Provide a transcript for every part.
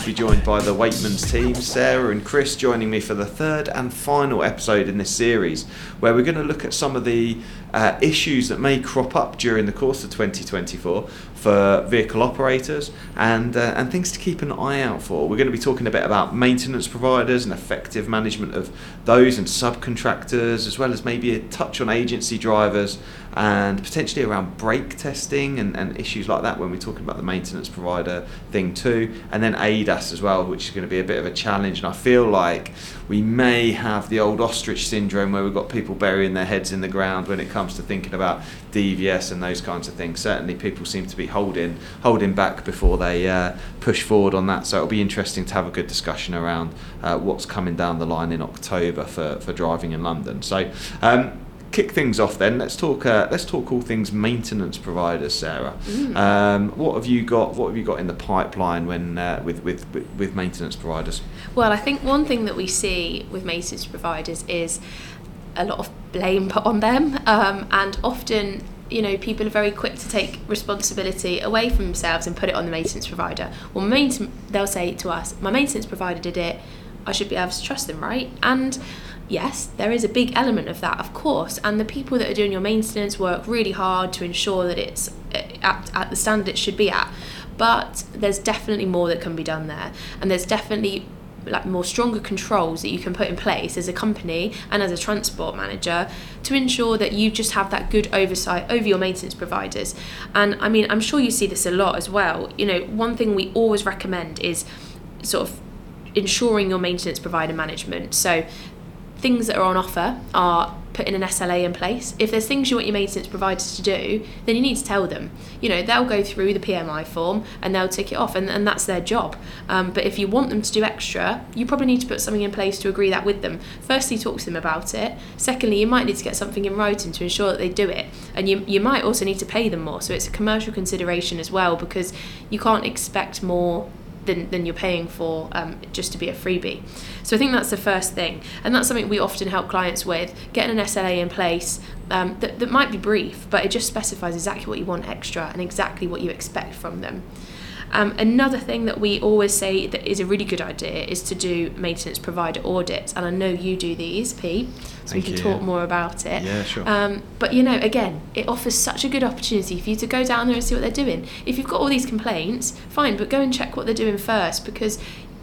To be joined by the Weightmans team, Sarah and Chris, joining me for the third and final episode in this series, where we're going to look at some of the uh, issues that may crop up during the course of 2024 for vehicle operators and uh, and things to keep an eye out for. We're going to be talking a bit about maintenance providers and effective management of those and subcontractors, as well as maybe a touch on agency drivers and potentially around brake testing and, and issues like that when we're talking about the maintenance provider thing too. And then ADAS as well, which is going to be a bit of a challenge. And I feel like we may have the old ostrich syndrome where we've got people burying their heads in the ground when it comes to thinking about DVS and those kinds of things. Certainly, people seem to be holding holding back before they uh, push forward on that. So it'll be interesting to have a good discussion around uh, what's coming down the line in October for, for driving in London. So. Um, kick things off then let's talk uh, let's talk all things maintenance providers sarah mm. um, what have you got what have you got in the pipeline when uh, with, with with maintenance providers well i think one thing that we see with maintenance providers is a lot of blame put on them. Um, and often you know people are very quick to take responsibility away from themselves and put it on the maintenance provider. Well maintenance they'll say to us my maintenance provider did it. I should be able to trust them right? And yes, there is a big element of that, of course, and the people that are doing your maintenance work really hard to ensure that it's eh, at, at the standard it should be at. But there's definitely more that can be done there, and there's definitely like more stronger controls that you can put in place as a company and as a transport manager to ensure that you just have that good oversight over your maintenance providers. And I mean, I'm sure you see this a lot as well. You know, one thing we always recommend is sort of ensuring your maintenance provider management. So things that are on offer are putting an SLA in place. If there's things you want your maintenance providers to do, then you need to tell them. You know, they'll go through the PMI form and they'll tick it off, and, and that's their job. Um, but if you want them to do extra, you probably need to put something in place to agree that with them. Firstly, talk to them about it. Secondly, you might need to get something in writing to ensure that they do it. And you, you might also need to pay them more. So it's a commercial consideration as well because you can't expect more than, than you're paying for um, just to be a freebie. So I think that's the first thing, and that's something we often help clients with getting an SLA in place um, that, that might be brief, but it just specifies exactly what you want extra and exactly what you expect from them. Um, another thing that we always say that is a really good idea is to do maintenance provider audits, and I know you do these, Pete, so Thank we can you, talk yeah. more about it. Yeah, sure. Um, but you know, again, it offers such a good opportunity for you to go down there and see what they're doing. If you've got all these complaints, fine, but go and check what they're doing first because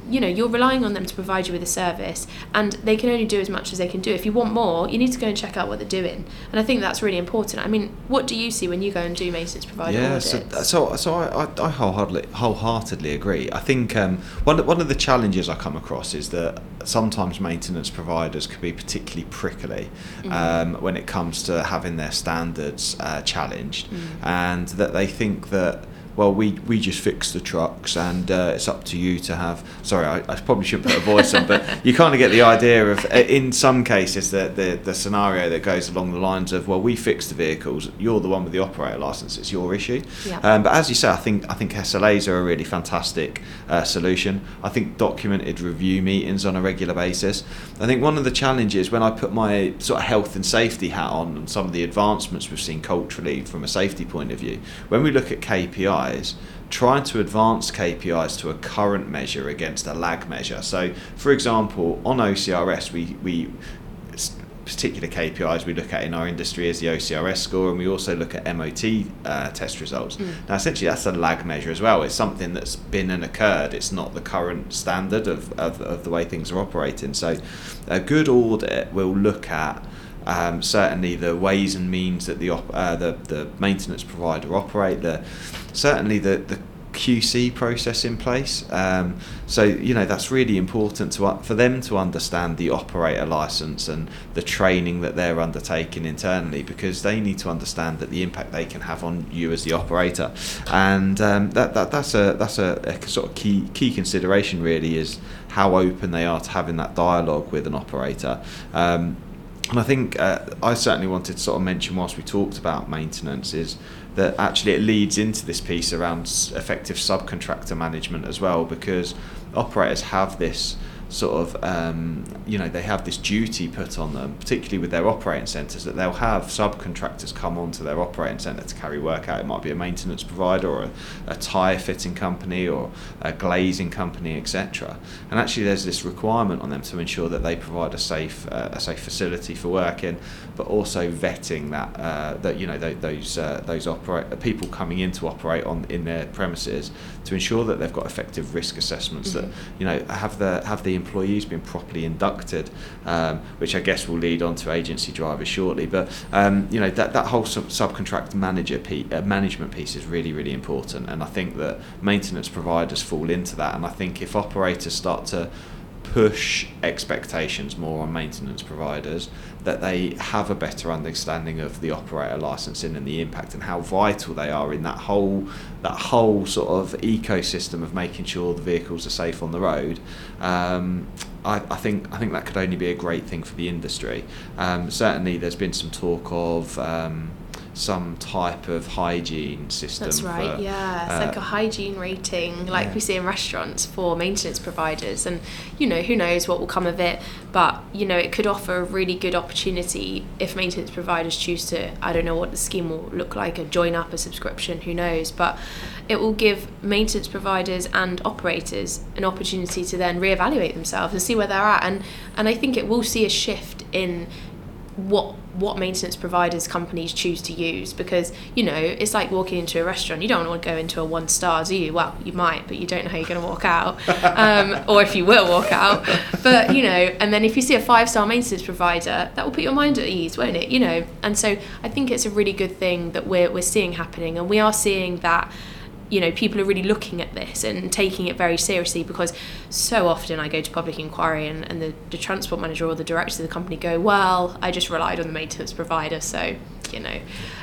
you know you're relying on them to provide you with a service and they can only do as much as they can do if you want more you need to go and check out what they're doing and i think that's really important i mean what do you see when you go and do maintenance provider yeah audits? so so, so I, I, wholeheartedly, wholeheartedly agree i think um, one, one of the challenges i come across is that sometimes maintenance providers can be particularly prickly mm-hmm. um, when it comes to having their standards uh, challenged mm-hmm. and that they think that well, we, we just fix the trucks and uh, it's up to you to have. Sorry, I, I probably shouldn't put a voice on, but you kind of get the idea of, uh, in some cases, the, the, the scenario that goes along the lines of, well, we fix the vehicles, you're the one with the operator license, it's your issue. Yeah. Um, but as you say, I think I think SLAs are a really fantastic uh, solution. I think documented review meetings on a regular basis. I think one of the challenges when I put my sort of health and safety hat on and some of the advancements we've seen culturally from a safety point of view, when we look at KPI, KPIs, trying to advance KPIs to a current measure against a lag measure. So, for example, on OCRS, we, we particular KPIs we look at in our industry is the OCRS score, and we also look at MOT uh, test results. Mm. Now, essentially, that's a lag measure as well. It's something that's been and occurred. It's not the current standard of, of, of the way things are operating. So, a good audit will look at um, certainly the ways and means that the, op- uh, the the maintenance provider operate, the certainly the, the QC process in place. Um, so you know that's really important to uh, for them to understand the operator license and the training that they're undertaking internally because they need to understand that the impact they can have on you as the operator, and um, that, that that's a that's a, a, sort of key key consideration really is how open they are to having that dialogue with an operator. Um, and I think uh, I certainly wanted to sort of mention whilst we talked about maintenance is that actually it leads into this piece around effective subcontractor management as well because operators have this sort of um, you know they have this duty put on them particularly with their operating centres that they'll have subcontractors come onto their operating centre to carry work out it might be a maintenance provider or a, a tyre fitting company or a glazing company etc and actually there's this requirement on them to ensure that they provide a safe uh, a safe facility for working but also vetting that uh, that you know th- those uh, those operate people coming in to operate on in their premises to ensure that they've got effective risk assessments mm-hmm. that you know have the have the employees been properly inducted, um, which I guess will lead on to agency drivers shortly. But um, you know that that whole sub- subcontract manager piece, uh, management piece is really really important, and I think that maintenance providers fall into that. And I think if operators start to push expectations more on maintenance providers, that they have a better understanding of the operator licensing and the impact and how vital they are in that whole that whole sort of ecosystem of making sure the vehicles are safe on the road. Um, I, I, think I think that could only be a great thing for the industry. Um, certainly, there's been some talk of. Um, some type of hygiene system. That's right, for, yeah. It's uh, like a hygiene rating, like yeah. we see in restaurants for maintenance providers. And, you know, who knows what will come of it. But, you know, it could offer a really good opportunity if maintenance providers choose to, I don't know what the scheme will look like, a join up a subscription, who knows. But it will give maintenance providers and operators an opportunity to then reevaluate themselves and see where they're at. And, and I think it will see a shift in what what maintenance providers companies choose to use because you know it's like walking into a restaurant. You don't want to go into a one star do you? Well you might but you don't know how you're going to walk out um, or if you will walk out. But you know and then if you see a five star maintenance provider that will put your mind at ease won't it? You know and so I think it's a really good thing that we're, we're seeing happening and we are seeing that you know people are really looking at this and taking it very seriously because so often I go to public inquiry and, and the, the transport manager or the director of the company go well I just relied on the maintenance provider so you know.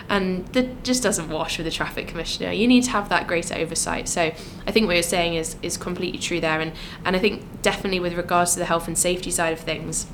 And that just doesn't wash with the traffic commissioner. You need to have that greater oversight. So I think what you're saying is is completely true there. And and I think definitely with regards to the health and safety side of things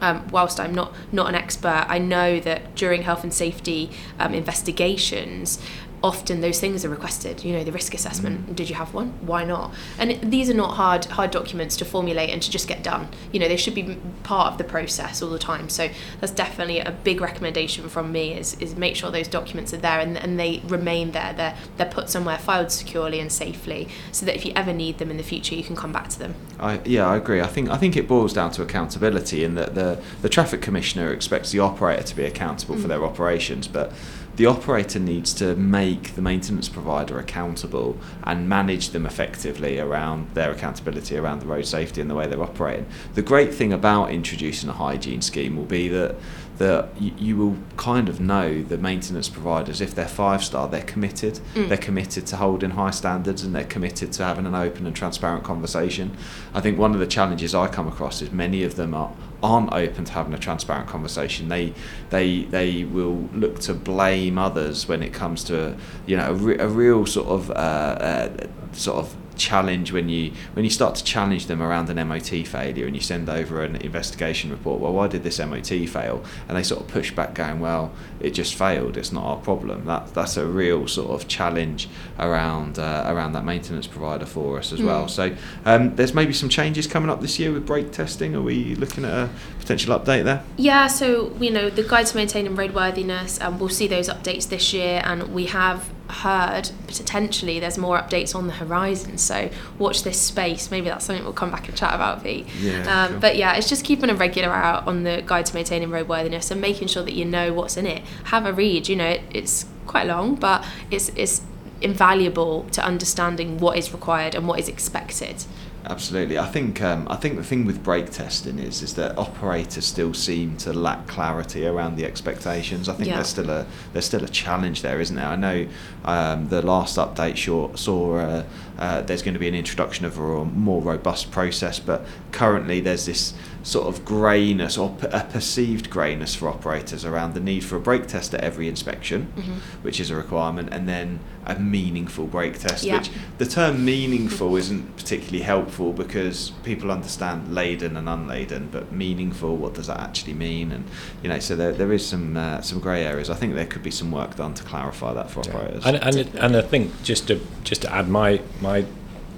um, whilst I'm not not an expert, I know that during health and safety um, investigations, often those things are requested you know the risk assessment mm. did you have one? Why not? And these are not hard hard documents to formulate and to just get done. You know they should be part of the process all the time. So that's definitely a big recommendation from me is, is make sure those documents are there and, and they remain there. They're, they're put somewhere filed securely and safely so that if you ever need them in the future you can come back to them. I, yeah I agree. I think I think it boils down to accountability in that the the traffic commissioner expects the operator to be accountable mm. for their operations but the operator needs to make the maintenance provider accountable and manage them effectively around their accountability around the road safety and the way they're operating. The great thing about introducing a hygiene scheme will be that that you, you will kind of know the maintenance providers if they're five star they're committed mm. they're committed to holding high standards and they're committed to having an open and transparent conversation i think one of the challenges i come across is many of them are aren't open to having a transparent conversation. They they they will look to blame others when it comes to you know a, re- a real sort of uh, uh, sort of challenge when you when you start to challenge them around an MOT failure and you send over an investigation report well why did this MOT fail? And they sort of push back going well it just failed. It's not our problem. That that's a real sort of challenge around uh, around that maintenance provider for us as mm. well so um, there's maybe some changes coming up this year with brake testing. Are we looking at a potential update there? Yeah so you know the guide to maintaining roadworthiness and um, we'll see those updates this year and we have heard potentially there's more updates on the horizon. So watch this space. Maybe that's something we'll come back and chat about, Pete. Yeah, um, But yeah, it's just keeping a regular eye on the guide to maintaining roadworthiness and making sure that you know what's in it. Have a read. You know, it, it's quite long, but it's it's invaluable to understanding what is required and what is expected. Absolutely, I think um, I think the thing with brake testing is is that operators still seem to lack clarity around the expectations. I think yeah. there's still a there's still a challenge there, isn't there? I know um, the last update saw, saw uh, uh, there's going to be an introduction of a more robust process, but currently there's this sort of greyness or p- a perceived greyness for operators around the need for a brake test at every inspection, Mm-hmm. which is a requirement, and then a meaningful brake test. Yeah. Which the term meaningful isn't particularly helpful because people understand laden and unladen, but meaningful, what does that actually mean? And you know, so there, there is some uh, some grey areas. I think there could be some work done to clarify that for operators. And, and, it- and I think just to just to add my my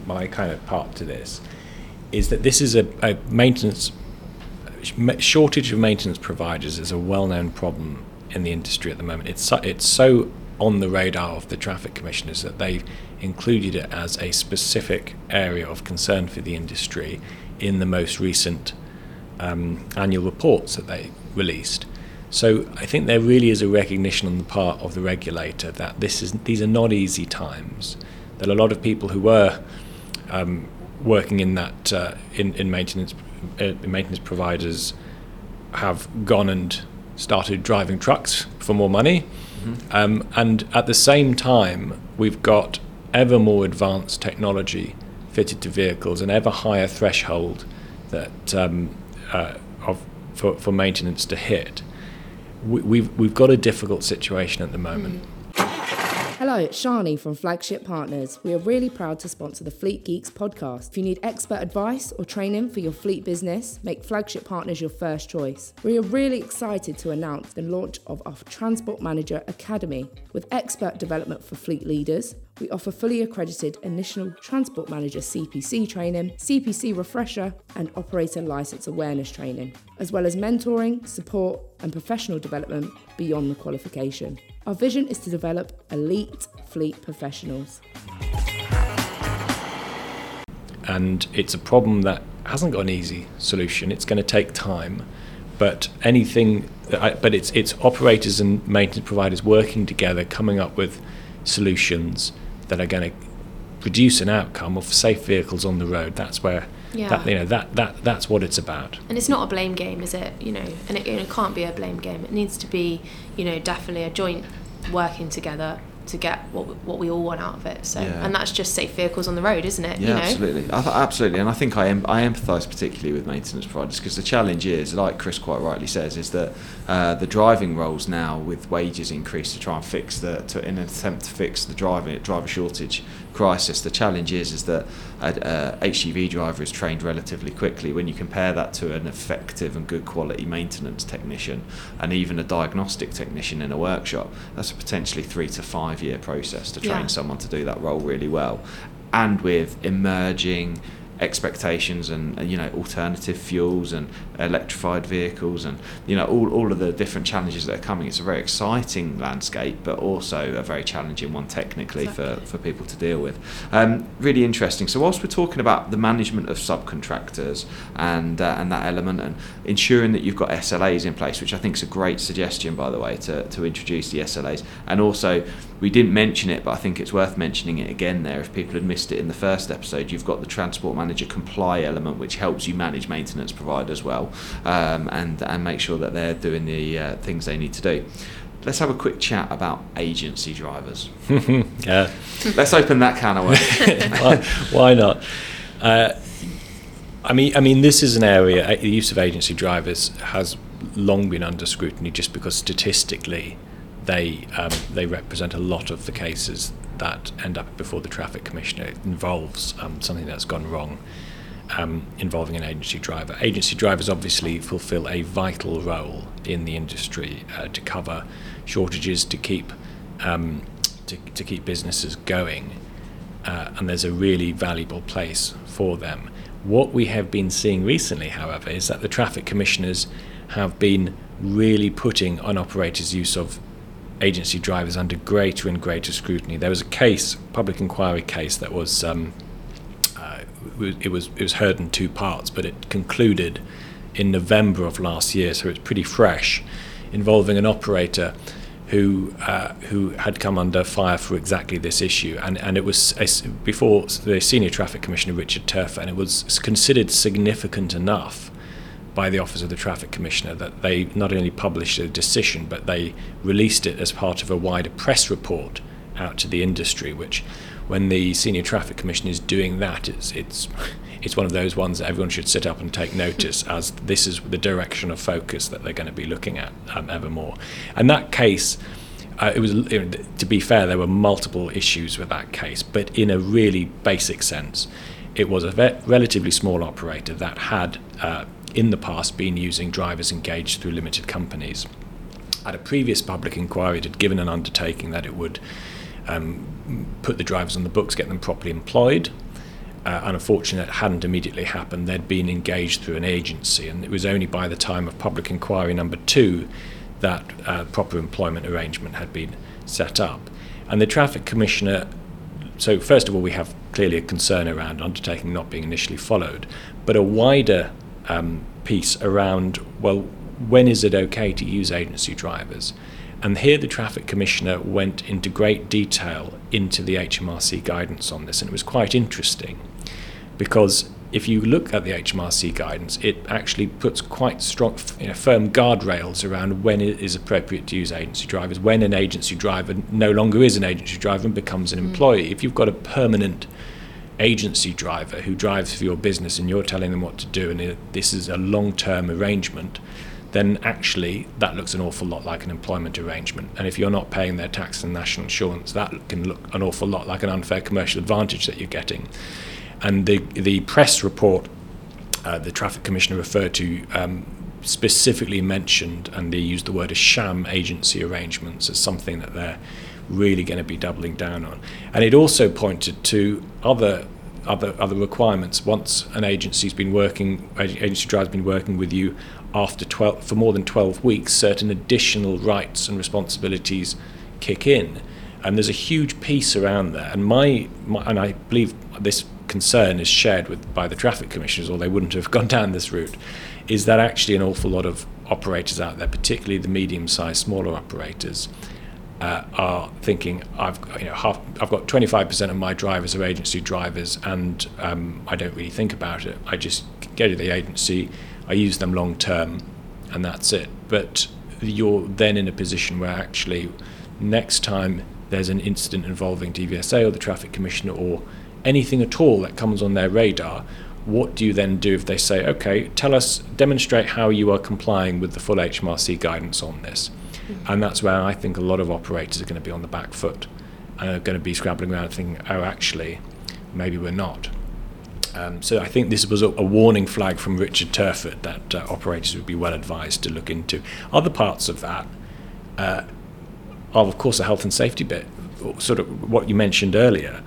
my kind of part to this is that this is a, a maintenance sh- shortage of maintenance providers is a well-known problem in the industry at the moment. It's so, it's so on the radar of the traffic commissioners that they've included it as a specific area of concern for the industry in the most recent um, annual reports that they released. So I think there really is a recognition on the part of the regulator that this is these are not easy times. That a lot of people who were um, working in that uh, in, in maintenance uh, maintenance providers have gone and started driving trucks for more money. Um, and at the same time, we've got ever more advanced technology fitted to vehicles, an ever higher threshold that um, uh, of for, for maintenance to hit. We, we've we've got a difficult situation at the moment. Hello, it's Shani from Flagship Partners. We are really proud to sponsor the Fleet Geeks podcast. If you need expert advice or training for your fleet business, make Flagship Partners your first choice. We are really excited to announce the launch of our Transport Manager Academy. With expert development for fleet leaders, we offer fully accredited initial Transport Manager CPC training, CPC refresher, and operator license awareness training, as well as mentoring, support, and professional development beyond the qualification. Our vision is to develop elite fleet professionals. and it's a problem that hasn't got an easy solution. It's going to take time, but anything, but it's it's operators and maintenance providers working together, coming up with solutions that are going to produce an outcome of safe vehicles on the road. That's where, Yeah. that, you know, that that that's what it's about. And it's not a blame game, is it? You know, and it, it can't be a blame game. It needs to be, you know, definitely a joint working together to get what what we all want out of it. So, Yeah. and that's just safe vehicles on the road, isn't it? Yeah, you know? absolutely. I th- absolutely, and I think I em- I empathise particularly with maintenance providers because the challenge is, like Chris quite rightly says, is that uh, the driving roles now, with wages increase to try and fix the to, in an attempt to fix the driving driver shortage crisis. The challenge is is that a, a HGV driver is trained relatively quickly. When you compare that to an effective and good quality maintenance technician, and even a diagnostic technician in a workshop, that's a potentially three to five year process to train Yeah. someone to do that role really well and with emerging expectations and you know alternative fuels and electrified vehicles and you know all, all of the different challenges that are coming. It's a very exciting landscape but also a very challenging one technically for, for people to deal with. Um, really interesting. So whilst we're talking about the management of subcontractors and uh, and that element and ensuring that you've got SLAs in place which I think is a great suggestion by the way to, to introduce the SLAs and also we didn't mention it, but I think it's worth mentioning it again there. If people had missed it in the first episode, you've got the Transport Manager Comply element, which helps you manage maintenance providers well um, and, and make sure that they're doing the uh, things they need to do. Let's have a quick chat about agency drivers. Yeah. Let's open that can of worms. why, why not? Uh, I mean, I mean, this is an area. uh, The use of agency drivers has long been under scrutiny, just because statistically, they um, they represent a lot of the cases that end up before the traffic commissioner. It involves um, something that's gone wrong. Um, involving an agency driver. Agency drivers obviously fulfill a vital role in the industry uh, to cover shortages, to keep um, to, to keep businesses going uh, and there's a really valuable place for them. What we have been seeing recently, however, is that the traffic commissioners have been really putting on operators' use of agency drivers under greater and greater scrutiny. There was a case, public inquiry case, that was um, uh, it was it was heard in two parts, but it concluded in November of last year, so it's pretty fresh, involving an operator who uh, who had come under fire for exactly this issue, and and it was a before the senior traffic commissioner Richard Turfrey, and it was considered significant enough by the office of the traffic commissioner that they not only published a decision, but they released it as part of a wider press report out to the industry, which when the senior traffic commissioner is doing that, it's it's it's one of those ones that everyone should sit up and take notice as this is the direction of focus that they're going to be looking at um, ever more. And that case. Uh, it was you know, to be fair, there were multiple issues with that case, but in a really basic sense, it was a ve- relatively small operator that had, uh, in the past, been using drivers engaged through limited companies. At a previous public inquiry, it had given an undertaking that it would um, put the drivers on the books, get them properly employed. Uh, and unfortunately, that hadn't immediately happened. They'd been engaged through an agency, and it was only by the time of public inquiry number two that uh, proper employment arrangement had been set up. And the traffic commissioner, so first of all, we have clearly a concern around undertaking not being initially followed, but a wider um, piece around, well, when is it okay to use agency drivers? And here the traffic commissioner went into great detail into the HMRC guidance on this, and it was quite interesting because if you look at the HMRC guidance, it actually puts quite strong, you know, firm guardrails around when it is appropriate to use agency drivers, when an agency driver no longer is an agency driver and becomes an mm. employee. If you've got a permanent agency driver who drives for your business and you're telling them what to do, and this is a long term arrangement, then actually that looks an awful lot like an employment arrangement. And if you're not paying their tax and national insurance, that can look an awful lot like an unfair commercial advantage that you're getting. And the, the press report uh, the traffic commissioner referred to um, specifically mentioned, and they used the word a sham agency arrangements as something that they're really going to be doubling down on. And it also pointed to other other other requirements. Once an agency's been working, agency driver's been working with you after 12 for more than 12 weeks, certain additional rights and responsibilities kick in. And there's a huge piece around there. And my, my and I believe this concern is shared with by the traffic commissioners, or they wouldn't have gone down this route, is that actually an awful lot of operators out there, particularly the medium-sized, smaller operators, uh, are thinking I've you know half, I've got 25% of my drivers are agency drivers, and um, I don't really think about it. I just go to the agency, I use them long term, and that's it. But you're then in a position where actually next time there's an incident involving DVSA or the traffic commissioner or anything at all that comes on their radar, what do you then do if they say, okay, tell us, demonstrate how you are complying with the full HMRC guidance on this? And that's where I think a lot of operators are going to be on the back foot and are going to be scrabbling around thinking, oh, actually, maybe we're not. Um, so I think this was a, a, warning flag from Richard Turfrey that uh, operators would be well advised to look into. Other parts of that uh, are, of course, a health and safety bit, sort of what you mentioned earlier.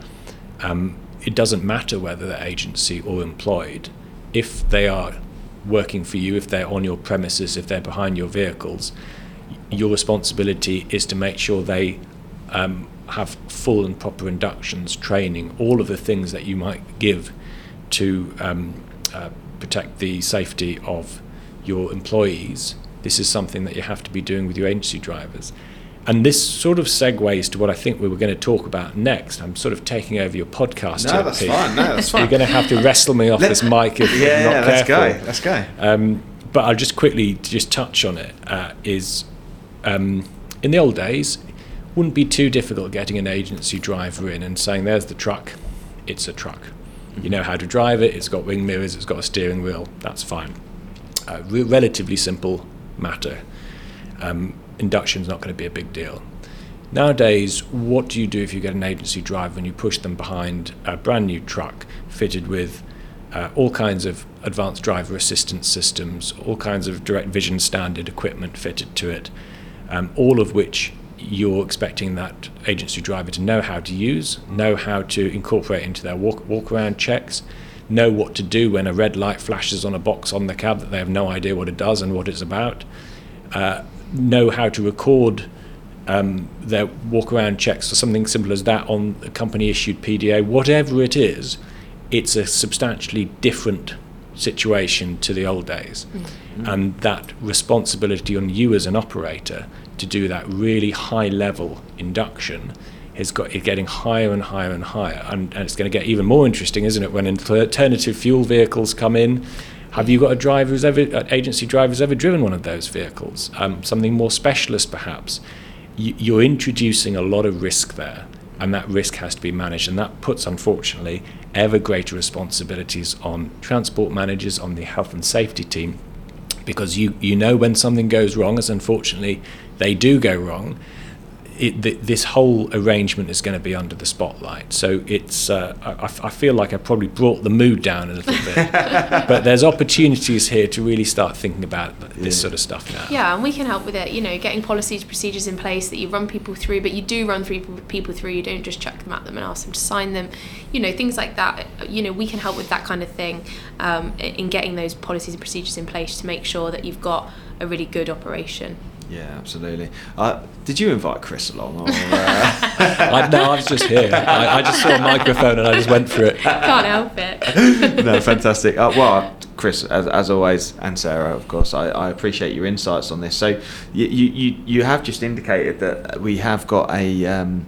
Um, it doesn't matter whether they're agency or employed. If they are working for you, if they're on your premises, if they're behind your vehicles, your responsibility is to make sure they um, have full and proper inductions, training, all of the things that you might give to um, uh, protect the safety of your employees. This is something that you have to be doing with your agency drivers. And this sort of segues to what I think we were going to talk about next. I'm sort of taking over your podcast. No, here, that's Pete. fine. No, that's fine. You're going to have to wrestle me off Let, this mic if yeah, you're not let's go. Let's go. Um, but I'll just quickly just touch on it. Uh, is um, in the old days, wouldn't be too difficult getting an agency driver in and saying, "There's the truck. It's a truck. Mm-hmm. You know how to drive it. It's got wing mirrors. It's got a steering wheel. That's fine. Uh, re- relatively simple matter." Um, induction is not going to be a big deal. Nowadays, what do you do if you get an agency driver and you push them behind a brand new truck fitted with uh, all kinds of advanced driver assistance systems, all kinds of direct vision standard equipment fitted to it, um, all of which you're expecting that agency driver to know how to use, know how to incorporate into their walk, walk around checks, know what to do when a red light flashes on a box on the cab that they have no idea what it does and what it's about. Uh, know how to record um, their walk around checks or something simple as that on a company issued PDA, whatever it is, it's a substantially different situation to the old days. Mm-hmm. And that responsibility on you as an operator to do that really high level induction is got is getting higher and higher and higher. And, and it's going to get even more interesting, isn't it, when alternative fuel vehicles come in have you got a driver who's ever, an agency driver who's ever driven one of those vehicles? Um, something more specialist, perhaps. You, you're introducing a lot of risk there, and that risk has to be managed. And that puts, unfortunately, ever greater responsibilities on transport managers, on the health and safety team, because you, you know when something goes wrong, as unfortunately they do go wrong, it, th- this whole arrangement is going to be under the spotlight. So it's uh, I, I feel like I probably brought the mood down a little bit, but there's opportunities here to really start thinking about this Yeah. sort of stuff now. Yeah, and we can help with it. You know, getting policies, procedures in place that you run people through, but you do run through people through. You don't just chuck them at them and ask them to sign them. You know, things like that. You know, we can help with that kind of thing um, in getting those policies and procedures in place to make sure that you've got a really good operation. Yeah, absolutely. Uh, did you invite Chris along? Or, uh, I, no, I was just here. I, I just saw a microphone and I just went for it. Can't help it. no, fantastic. Uh, well, Chris, as, as always, and Sarah, of course, I, I appreciate your insights on this. So, you, you, you, you have just indicated that we have got a. Um,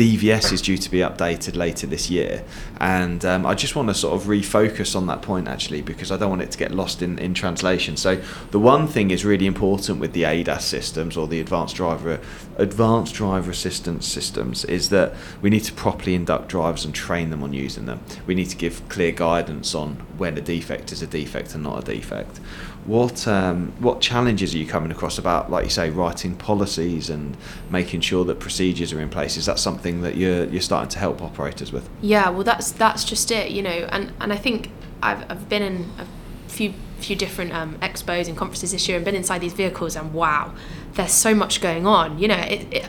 DVS is due to be updated later this year, and um, I just want to sort of refocus on that point actually because I don't want it to get lost in, in translation. So the one thing is really important with the ADAS systems or the advanced driver advanced driver assistance systems is that we need to properly induct drivers and train them on using them. We need to give clear guidance on when a defect is a defect and not a defect. What um, what challenges are you coming across about, like you say, writing policies and making sure that procedures are in place? Is that something that you're you're starting to help operators with? Yeah, well, that's that's just it, you know, and and I think I've I've been in a few few different um, expos and conferences this year and been inside these vehicles and wow, there's so much going on. You know, it it,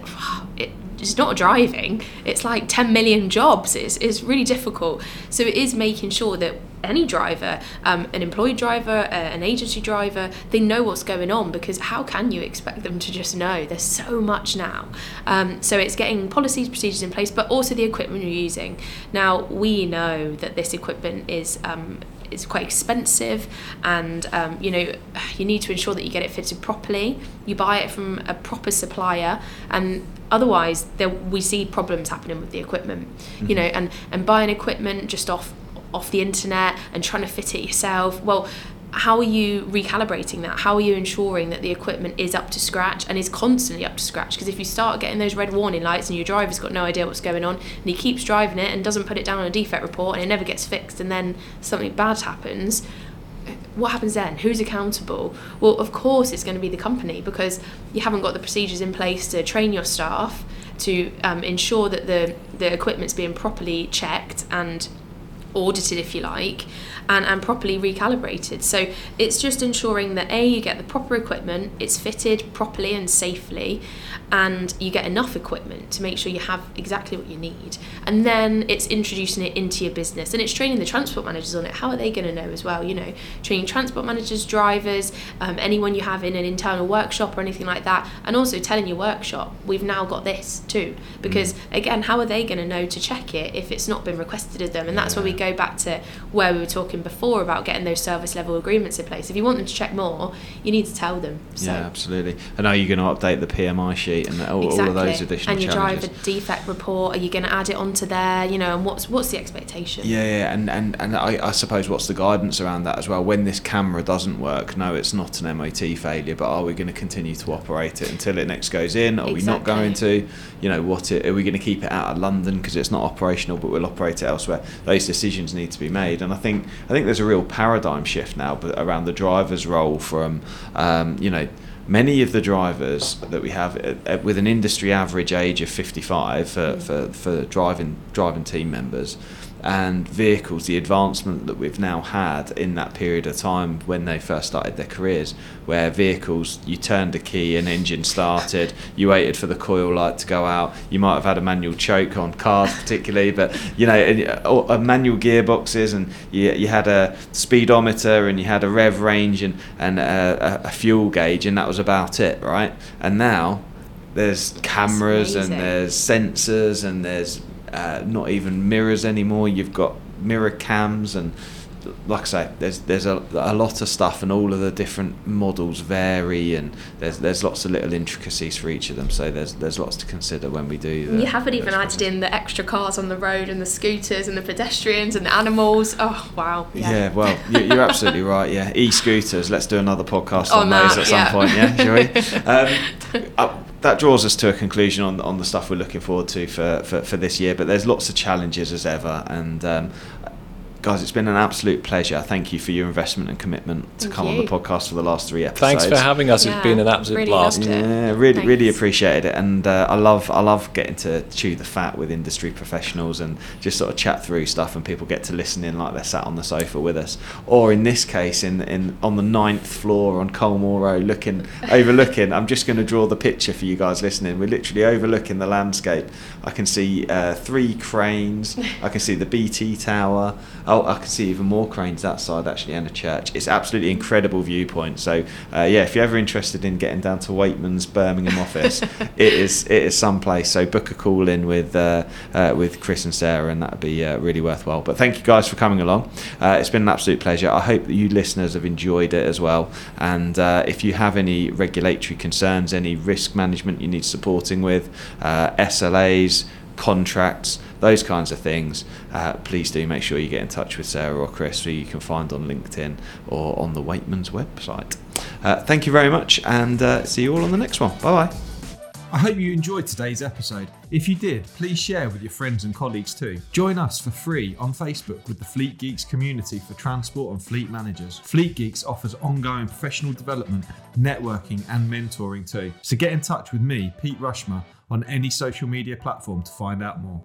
it it's not driving. It's like 10 million jobs. It's, it's really difficult. So it is making sure that any driver, um, an employed driver, uh, an agency driver, they know what's going on because how can you expect them to just know? There's so much now. Um, so it's getting policies, procedures in place, but also the equipment you're using. Now, we know that this equipment is. Um, is quite expensive and um, you know you need to ensure that you get it fitted properly you buy it from a proper supplier and otherwise there we see problems happening with the equipment you know and and buying equipment just off off the internet and trying to fit it yourself well how are you recalibrating that how are you ensuring that the equipment is up to scratch and is constantly up to scratch because if you start getting those red warning lights and your driver's got no idea what's going on and he keeps driving it and doesn't put it down on a defect report and it never gets fixed and then something bad happens what happens then? Who's accountable? Well, of course, it's going to be the company because you haven't got the procedures in place to train your staff to um, ensure that the the equipment's being properly checked and audited, if you like, and, and properly recalibrated. So it's just ensuring that A, you get the proper equipment, it's fitted properly and safely, and you get enough equipment to make sure you have exactly what you need. And then it's introducing it into your business and it's training the transport managers on it. How are they going to know as well? You know, training transport managers, drivers, um, anyone you have in an internal workshop or anything like that, and also telling your workshop, we've now got this too. Because again, how are they going to know to check it if it's not been requested of them? And that's where we go back to where we were talking before about getting those service level agreements in place. If you want them to check more, you need to tell them. So. Yeah, absolutely. And are you going to update the PMI sheet and all, all of those additional things? and your challenges? driver defect report, are you going to add it onto there? You know, and what's what's the expectation? Yeah, yeah, and and, and I, I suppose what's the guidance around that as well? When this camera doesn't work, no, it's not an MOT failure, but are we going to continue to operate it until it next goes in? Are we not going to? You know, what it, are we going to keep it out of London because it's not operational, but we'll operate it elsewhere? Those decisions need to be made, and I think I think there's a real paradigm shift now, around the driver's role from, um, you know. Many of the drivers that we have, uh, uh, with an industry average age of 55 for, for, for driving driving team members, and vehicles, the advancement that we've now had in that period of time when they first started their careers, where vehicles, you turned a key, an engine started, you waited for the coil light to go out, you might have had a manual choke on cars particularly, but you know, and, uh, or, uh, manual gearboxes, and you, you had a speedometer and you had a rev range and, and a, a, a fuel gauge, and that was about it, right? And now there's cameras and there's sensors and there's uh, not even mirrors anymore. You've got mirror cams and like I say, there's there's a, a lot of stuff and all of the different models vary and there's there's lots of little intricacies for each of them. So there's there's lots to consider when we do. The, you haven't even those added in the extra cars on the road and the scooters and the pedestrians and the animals. Oh wow! Yeah, well, you- you're absolutely right. Yeah, e-scooters. Let's do another podcast On on, those that, at some yeah. point. Yeah, shall we? Um, uh, that draws us to a conclusion on on the stuff we're looking forward to for, for, for this year. But there's lots of challenges as ever, and um, guys, it's been an absolute pleasure. Thank you for your investment and commitment to Thank come on the podcast for the last three episodes. Thanks for having us. Yeah, it's been an absolute really blast. Yeah, really, really appreciated it, and uh, I love, I love getting to chew the fat with industry professionals and just sort of chat through stuff, and people get to listen in like they're sat on the sofa with us, or in this case, in in on the ninth floor on Colmore Row, looking, overlooking. I'm just going to draw the picture for you guys listening. We're literally overlooking the landscape. I can see uh, three cranes. I can see the BT Tower. Oh, I can see even more cranes that side actually, and a church. It's absolutely incredible viewpoint. So uh, yeah, if you're ever interested in getting down to Weightmans Birmingham office, it is it is some place. So book a call in with uh, uh, with Chris and Sarah, and that'd be uh, really worthwhile. But thank you guys for coming along. Uh, it's been an absolute pleasure. I hope that you listeners have enjoyed it as well. And uh, if you have any regulatory concerns, any risk management you need supporting with, uh, SLAs, contracts, those kinds of things, uh, please do make sure you get in touch with Sarah or Chris, who you can find on LinkedIn or on the Weightmans website. Uh, thank you very much, and uh, see you all on the next one. Bye bye. I hope you enjoyed today's episode. If you did, please share with your friends and colleagues too. Join us for free on Facebook with the Fleet Geeks community for transport and fleet managers. Fleet Geeks offers ongoing professional development, networking, and mentoring too. So get in touch with me, Pete Rushmer, on any social media platform to find out more.